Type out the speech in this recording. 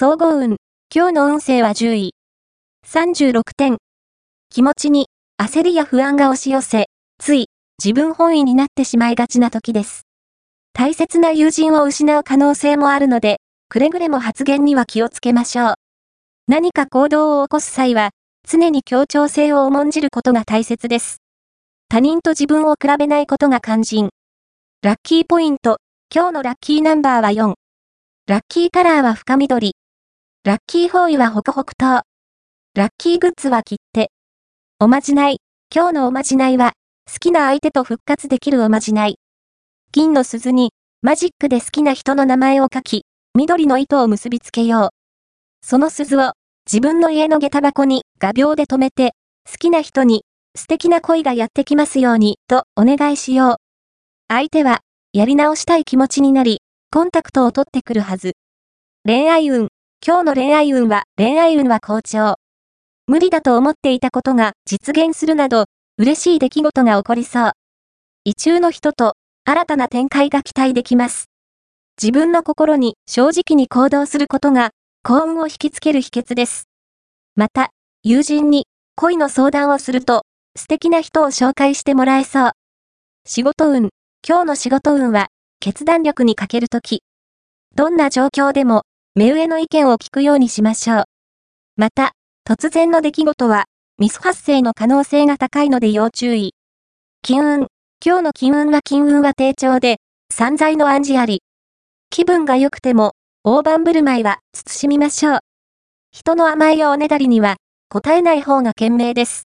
総合運。今日の運勢は10位。36点。気持ちに焦りや不安が押し寄せ、つい自分本位になってしまいがちな時です。大切な友人を失う可能性もあるので、くれぐれも発言には気をつけましょう。何か行動を起こす際は、常に協調性を重んじることが大切です。他人と自分を比べないことが肝心。ラッキーポイント。今日のラッキーナンバーは4。ラッキーカラーは深緑。ラッキーフォーイはホクホク糖。ラッキーグッズは切手。おまじない。今日のおまじないは、好きな相手と復活できるおまじない。金の鈴に、マジックで好きな人の名前を書き、緑の糸を結びつけよう。その鈴を、自分の家の下駄箱に画鋲で留めて、好きな人に、素敵な恋がやってきますように、とお願いしよう。相手は、やり直したい気持ちになり、コンタクトを取ってくるはず。恋愛運。今日の恋愛運は、恋愛運は好調。無理だと思っていたことが実現するなど、嬉しい出来事が起こりそう。異中の人と、新たな展開が期待できます。自分の心に正直に行動することが、幸運を引きつける秘訣です。また、友人に恋の相談をすると、素敵な人を紹介してもらえそう。仕事運。今日の仕事運は、決断力に欠けるとき。どんな状況でも、目上の意見を聞くようにしましょう。また、突然の出来事は、ミス発生の可能性が高いので要注意。金運。今日の金運は金運は低調で、散財の暗示あり。気分が良くても、大盤振る舞いは慎みましょう。人の甘えやおねだりには、答えない方が賢明です。